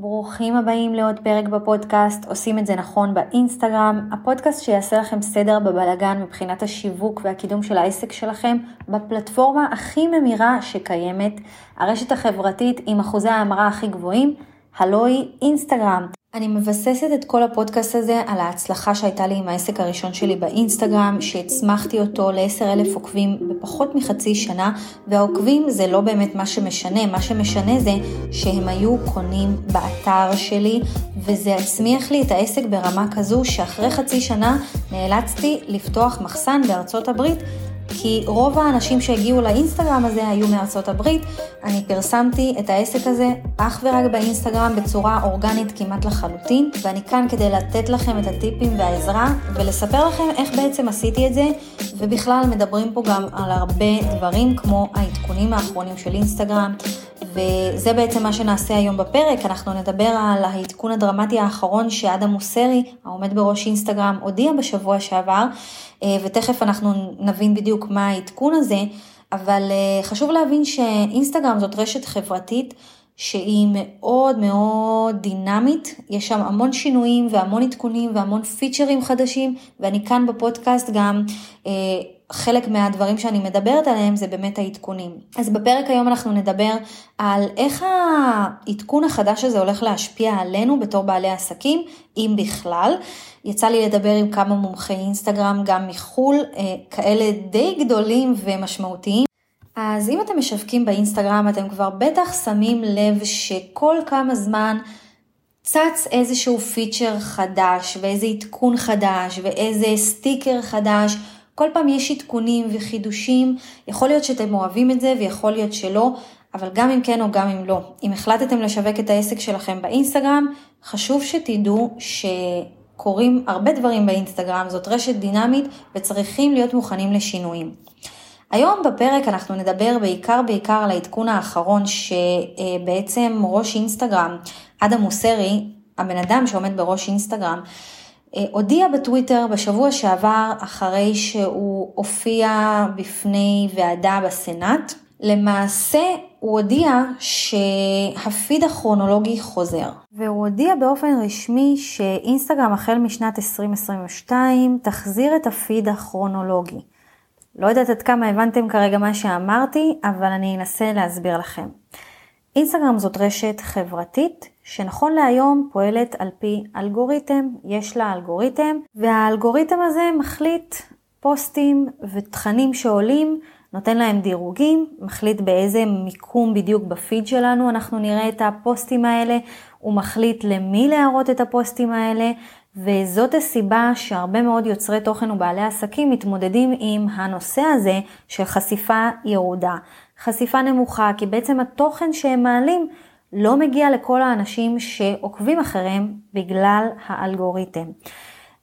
ברוכים הבאים לעוד פרק בפודקאסט, עושים את זה נכון באינסטגרם, הפודקאסט שיעשה לכם סדר בבלגן מבחינת השיווק והקידום של העסק שלכם בפלטפורמה הכי ממירה שקיימת, הרשת החברתית עם אחוזי ההמרה הכי גבוהים, הלוא היא אינסטגרם. אני מבססת את כל הפודקאסט הזה על ההצלחה שהייתה לי עם העסק הראשון שלי באינסטגרם, שהצמחתי אותו ל-10,000 עוקבים בפחות מחצי שנה, והעוקבים זה לא באמת מה שמשנה, מה שמשנה זה שהם היו קונים באתר שלי, וזה הצמיח לי את העסק ברמה כזו שאחרי חצי שנה נאלצתי לפתוח מחסן בארצות הברית. כי רוב האנשים שהגיעו לאינסטגרם הזה היו מארצות הברית. אני פרסמתי את העסק הזה אך ורק באינסטגרם בצורה אורגנית כמעט לחלוטין, ואני כאן כדי לתת לכם את הטיפים והעזרה ולספר לכם איך בעצם עשיתי את זה, ובכלל מדברים פה גם על הרבה דברים כמו העדכונים האחרונים של אינסטגרם. וזה בעצם מה שנעשה היום בפרק, אנחנו נדבר על העדכון הדרמטי האחרון שאדם מוסרי, העומד בראש אינסטגרם, הודיע בשבוע שעבר, אה, ותכף אנחנו נבין בדיוק מה העדכון הזה, אבל אה, חשוב להבין שאינסטגרם זאת רשת חברתית שהיא מאוד מאוד דינמית, יש שם המון שינויים והמון עדכונים והמון פיצ'רים חדשים, ואני כאן בפודקאסט גם אה, חלק מהדברים שאני מדברת עליהם זה באמת העדכונים. אז בפרק היום אנחנו נדבר על איך העדכון החדש הזה הולך להשפיע עלינו בתור בעלי עסקים, אם בכלל. יצא לי לדבר עם כמה מומחי אינסטגרם גם מחו"ל, אה, כאלה די גדולים ומשמעותיים. אז אם אתם משווקים באינסטגרם אתם כבר בטח שמים לב שכל כמה זמן צץ איזשהו פיצ'ר חדש ואיזה עדכון חדש ואיזה סטיקר חדש. כל פעם יש עדכונים וחידושים, יכול להיות שאתם אוהבים את זה ויכול להיות שלא, אבל גם אם כן או גם אם לא. אם החלטתם לשווק את העסק שלכם באינסטגרם, חשוב שתדעו שקורים הרבה דברים באינסטגרם, זאת רשת דינמית וצריכים להיות מוכנים לשינויים. היום בפרק אנחנו נדבר בעיקר בעיקר על העדכון האחרון שבעצם ראש אינסטגרם, אדם מוסרי, הבן אדם שעומד בראש אינסטגרם, הודיע בטוויטר בשבוע שעבר, אחרי שהוא הופיע בפני ועדה בסנאט, למעשה הוא הודיע שהפיד הכרונולוגי חוזר. והוא הודיע באופן רשמי שאינסטגרם החל משנת 2022 תחזיר את הפיד הכרונולוגי. לא יודעת עד כמה הבנתם כרגע מה שאמרתי, אבל אני אנסה להסביר לכם. אינסטגרם זאת רשת חברתית שנכון להיום פועלת על פי אלגוריתם, יש לה אלגוריתם, והאלגוריתם הזה מחליט פוסטים ותכנים שעולים, נותן להם דירוגים, מחליט באיזה מיקום בדיוק בפיד שלנו אנחנו נראה את הפוסטים האלה, הוא מחליט למי להראות את הפוסטים האלה, וזאת הסיבה שהרבה מאוד יוצרי תוכן ובעלי עסקים מתמודדים עם הנושא הזה של חשיפה ירודה. חשיפה נמוכה, כי בעצם התוכן שהם מעלים לא מגיע לכל האנשים שעוקבים אחריהם בגלל האלגוריתם.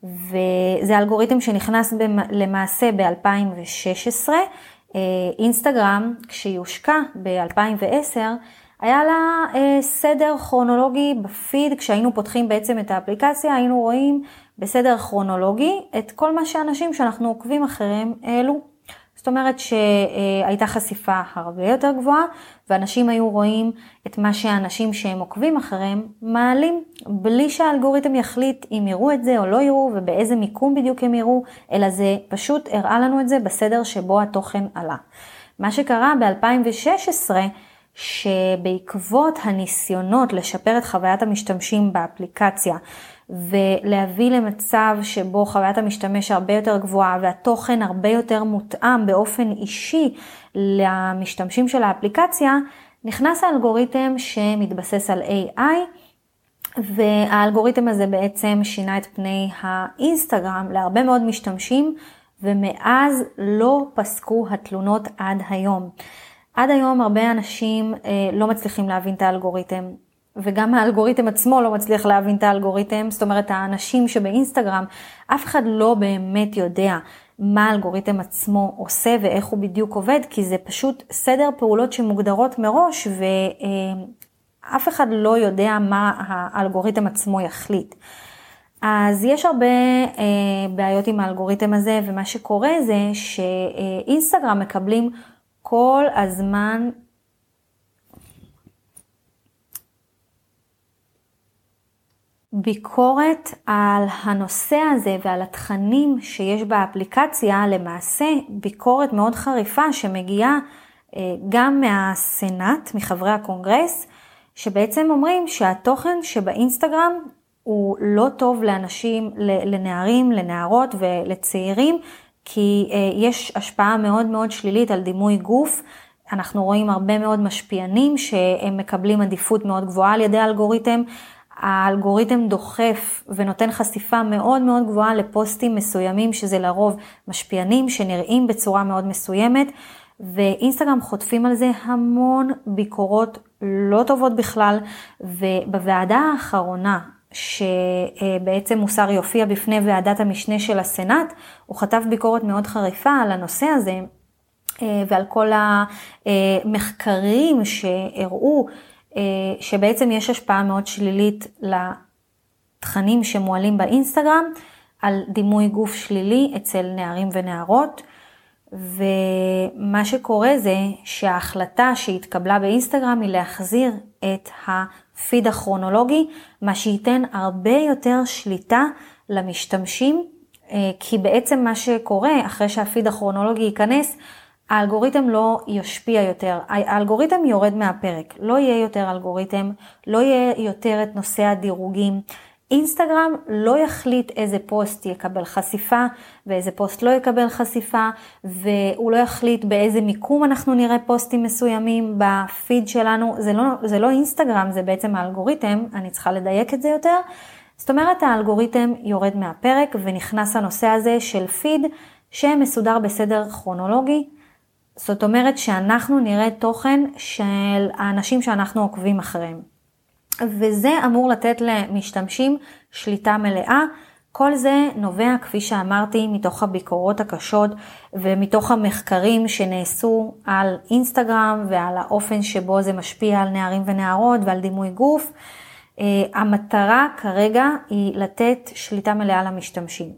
וזה אלגוריתם שנכנס למעשה ב-2016. אה, אינסטגרם, כשהיא הושקה ב-2010, היה לה אה, סדר כרונולוגי בפיד, כשהיינו פותחים בעצם את האפליקציה, היינו רואים בסדר כרונולוגי את כל מה שאנשים שאנחנו עוקבים אחריהם העלו. זאת אומרת שהייתה חשיפה הרבה יותר גבוהה, ואנשים היו רואים את מה שאנשים שהם עוקבים אחריהם מעלים, בלי שהאלגוריתם יחליט אם יראו את זה או לא יראו, ובאיזה מיקום בדיוק הם יראו, אלא זה פשוט הראה לנו את זה בסדר שבו התוכן עלה. מה שקרה ב-2016, שבעקבות הניסיונות לשפר את חוויית המשתמשים באפליקציה ולהביא למצב שבו חוויית המשתמש הרבה יותר גבוהה והתוכן הרבה יותר מותאם באופן אישי למשתמשים של האפליקציה, נכנס האלגוריתם שמתבסס על AI והאלגוריתם הזה בעצם שינה את פני האינסטגרם להרבה מאוד משתמשים ומאז לא פסקו התלונות עד היום. עד היום הרבה אנשים אה, לא מצליחים להבין את האלגוריתם, וגם האלגוריתם עצמו לא מצליח להבין את האלגוריתם, זאת אומרת האנשים שבאינסטגרם, אף אחד לא באמת יודע מה האלגוריתם עצמו עושה ואיך הוא בדיוק עובד, כי זה פשוט סדר פעולות שמוגדרות מראש ואף אחד לא יודע מה האלגוריתם עצמו יחליט. אז יש הרבה אה, בעיות עם האלגוריתם הזה, ומה שקורה זה שאינסטגרם מקבלים כל הזמן ביקורת על הנושא הזה ועל התכנים שיש באפליקציה, למעשה ביקורת מאוד חריפה שמגיעה אה, גם מהסנאט, מחברי הקונגרס, שבעצם אומרים שהתוכן שבאינסטגרם הוא לא טוב לאנשים, לנערים, לנערות ולצעירים, כי אה, יש השפעה מאוד מאוד שלילית על דימוי גוף. אנחנו רואים הרבה מאוד משפיענים שהם מקבלים עדיפות מאוד גבוהה על ידי האלגוריתם. האלגוריתם דוחף ונותן חשיפה מאוד מאוד גבוהה לפוסטים מסוימים, שזה לרוב משפיענים שנראים בצורה מאוד מסוימת, ואינסטגרם חוטפים על זה המון ביקורות לא טובות בכלל, ובוועדה האחרונה, שבעצם מוסר יופיע בפני ועדת המשנה של הסנאט, הוא חטף ביקורת מאוד חריפה על הנושא הזה, ועל כל המחקרים שהראו אה, שבעצם יש השפעה מאוד שלילית לתכנים שמועלים באינסטגרם, על דימוי גוף שלילי אצל נערים ונערות. ומה שקורה זה שההחלטה שהתקבלה באינסטגרם היא להחזיר את הפיד הכרונולוגי, מה שייתן הרבה יותר שליטה למשתמשים, אה, כי בעצם מה שקורה אחרי שהפיד הכרונולוגי ייכנס, האלגוריתם לא ישפיע יותר, האלגוריתם יורד מהפרק, לא יהיה יותר אלגוריתם, לא יהיה יותר את נושא הדירוגים. אינסטגרם לא יחליט איזה פוסט יקבל חשיפה ואיזה פוסט לא יקבל חשיפה, והוא לא יחליט באיזה מיקום אנחנו נראה פוסטים מסוימים בפיד שלנו. זה לא, זה לא אינסטגרם, זה בעצם האלגוריתם, אני צריכה לדייק את זה יותר. זאת אומרת, האלגוריתם יורד מהפרק ונכנס הנושא הזה של פיד שמסודר בסדר כרונולוגי. זאת אומרת שאנחנו נראה תוכן של האנשים שאנחנו עוקבים אחריהם. וזה אמור לתת למשתמשים שליטה מלאה. כל זה נובע, כפי שאמרתי, מתוך הביקורות הקשות ומתוך המחקרים שנעשו על אינסטגרם ועל האופן שבו זה משפיע על נערים ונערות ועל דימוי גוף. Uh, המטרה כרגע היא לתת שליטה מלאה למשתמשים.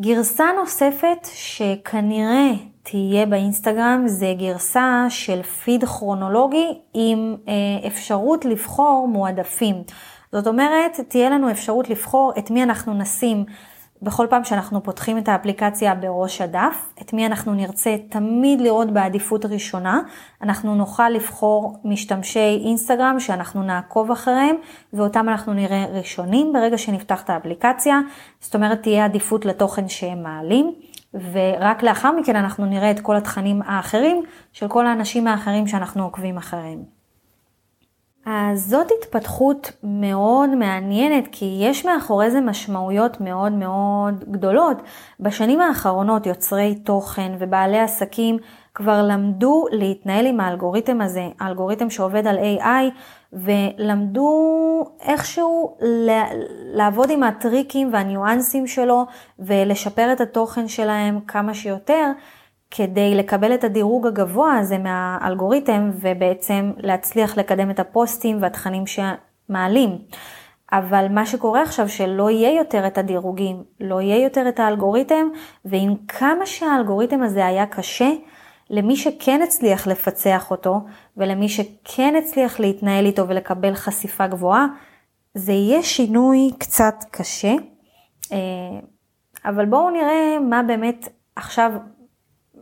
גרסה נוספת שכנראה תהיה באינסטגרם זה גרסה של פיד כרונולוגי עם אה, אפשרות לבחור מועדפים. זאת אומרת, תהיה לנו אפשרות לבחור את מי אנחנו נשים בכל פעם שאנחנו פותחים את האפליקציה בראש הדף, את מי אנחנו נרצה תמיד לראות בעדיפות ראשונה, אנחנו נוכל לבחור משתמשי אינסטגרם שאנחנו נעקוב אחריהם, ואותם אנחנו נראה ראשונים ברגע שנפתח את האפליקציה, זאת אומרת תהיה עדיפות לתוכן שהם מעלים. ורק לאחר מכן אנחנו נראה את כל התכנים האחרים של כל האנשים האחרים שאנחנו עוקבים אחריהם. אז זאת התפתחות מאוד מעניינת, כי יש מאחורי זה משמעויות מאוד מאוד גדולות. בשנים האחרונות יוצרי תוכן ובעלי עסקים כבר למדו להתנהל עם האלגוריתם הזה, האלגוריתם שעובד על AI, ולמדו איכשהו לעבוד עם הטריקים והניואנסים שלו ולשפר את התוכן שלהם כמה שיותר, כדי לקבל את הדירוג הגבוה הזה מהאלגוריתם ובעצם להצליח לקדם את הפוסטים והתכנים שמעלים. אבל מה שקורה עכשיו שלא יהיה יותר את הדירוגים, לא יהיה יותר את האלגוריתם, ועם כמה שהאלגוריתם הזה היה קשה, למי שכן הצליח לפצח אותו, ולמי שכן הצליח להתנהל איתו ולקבל חשיפה גבוהה, זה יהיה שינוי קצת קשה. אה, אבל בואו נראה מה באמת עכשיו,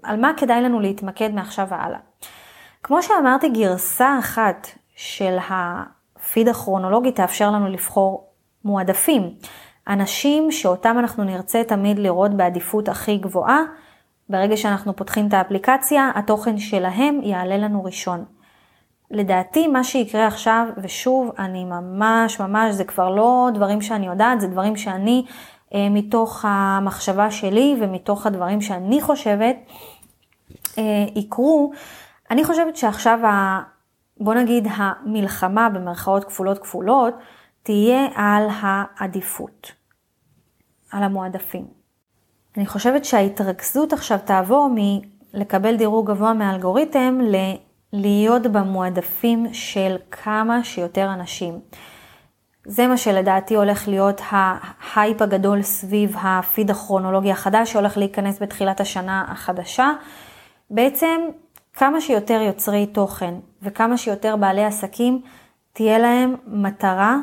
על מה כדאי לנו להתמקד מעכשיו והלאה. כמו שאמרתי, גרסה אחת של הפיד הכרונולוגי תאפשר לנו לבחור מועדפים. אנשים שאותם אנחנו נרצה תמיד לראות בעדיפות הכי גבוהה, ברגע שאנחנו פותחים את האפליקציה, התוכן שלהם יעלה לנו ראשון. לדעתי מה שיקרה עכשיו, ושוב, אני ממש ממש, זה כבר לא דברים שאני יודעת, זה דברים שאני, אה, מתוך המחשבה שלי ומתוך הדברים שאני חושבת, יקרו. אני חושבת שעכשיו, ה, בוא נגיד, המלחמה במרכאות כפולות כפולות, תהיה על העדיפות, על המועדפים. אני חושבת שההתרכזות עכשיו תעבור מלקבל דירוג גבוה מהאלגוריתם ללהיות במועדפים של כמה שיותר אנשים. זה מה שלדעתי הולך להיות ההייפ הגדול סביב הפיד הכרונולוגי החדש שהולך להיכנס בתחילת השנה החדשה. בעצם כמה שיותר יוצרי תוכן וכמה שיותר בעלי עסקים, תהיה להם מטרה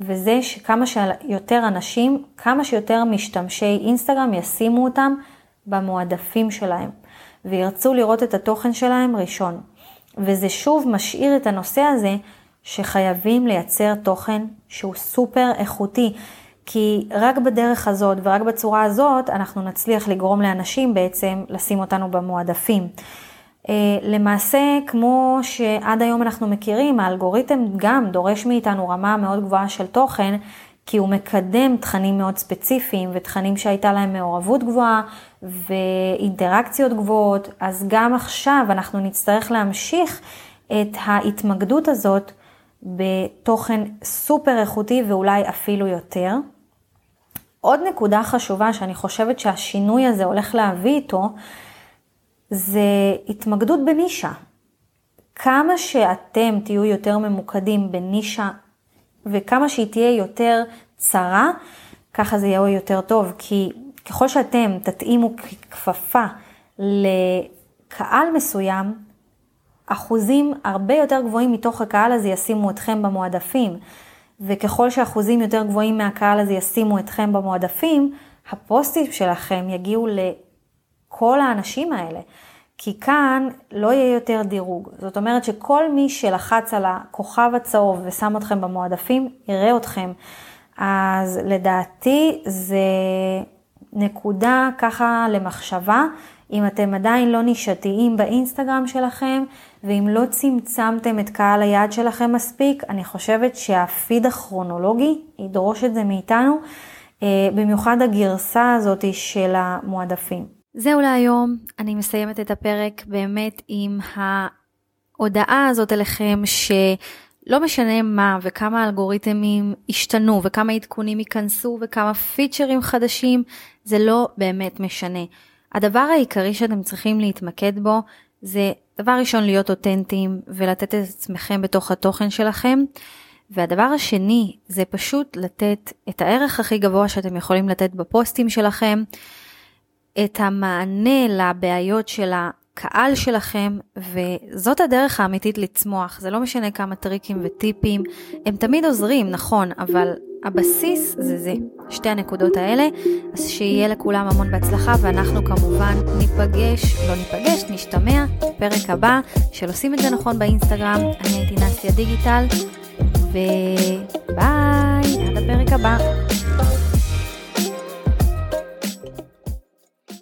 וזה שכמה שיותר אנשים, כמה שיותר משתמשי אינסטגרם ישימו אותם במועדפים שלהם, וירצו לראות את התוכן שלהם ראשון. וזה שוב משאיר את הנושא הזה שחייבים לייצר תוכן שהוא סופר איכותי. כי רק בדרך הזאת ורק בצורה הזאת אנחנו נצליח לגרום לאנשים בעצם לשים אותנו במועדפים. אה, למעשה, כמו שעד היום אנחנו מכירים, האלגוריתם גם דורש מאיתנו רמה מאוד גבוהה של תוכן, כי הוא מקדם תכנים מאוד ספציפיים ותכנים שהייתה להם מעורבות גבוהה ואינטראקציות גבוהות, אז גם עכשיו אנחנו נצטרך להמשיך את ההתמקדות הזאת בתוכן סופר איכותי ואולי אפילו יותר. עוד נקודה חשובה שאני חושבת שהשינוי הזה הולך להביא איתו, זה התמקדות בנישה. כמה שאתם תהיו יותר ממוקדים בנישה וכמה שהיא תהיה יותר צרה, ככה זה יהיה יותר טוב, כי ככל שאתם תתאימו כפפה לקהל מסוים, אחוזים הרבה יותר גבוהים מתוך הקהל הזה ישימו אתכם במועדפים. וככל שאחוזים יותר גבוהים מהקהל הזה ישימו אתכם במועדפים, הפוסטים שלכם יגיעו לכל האנשים האלה. כי כאן לא יהיה יותר דירוג. זאת אומרת שכל מי שלחץ על הכוכב הצהוב ושם אתכם במועדפים, יראה אתכם. אז לדעתי זה נקודה ככה למחשבה. אם אתם עדיין לא נישתיים באינסטגרם שלכם, ואם לא צמצמתם את קהל היעד שלכם מספיק, אני חושבת שהפיד הכרונולוגי ידרוש את זה מאיתנו, אה, במיוחד הגרסה הזאת של המועדפים. זהו להיום, אני מסיימת את הפרק באמת עם ההודעה הזאת אליכם שלא משנה מה וכמה אלגוריתמים השתנו וכמה עדכונים ייכנסו וכמה פיצ'רים חדשים, זה לא באמת משנה. הדבר העיקרי שאתם צריכים להתמקד בו זה דבר ראשון להיות אותנטיים ולתת את עצמכם בתוך התוכן שלכם. והדבר השני זה פשוט לתת את הערך הכי גבוה שאתם יכולים לתת בפוסטים שלכם, את המענה לבעיות של הקהל שלכם, וזאת הדרך האמיתית לצמוח. זה לא משנה כמה טריקים וטיפים, הם תמיד עוזרים, נכון, אבל הבסיס זה זה, שתי הנקודות האלה, אז שיהיה לכולם המון בהצלחה, ואנחנו כמובן ניפגש, לא ניפגש, נשתמע בפרק הבא של עושים את זה נכון באינסטגרם. אני הייתי נסטיה דיגיטל, וביי, עד הפרק הבא.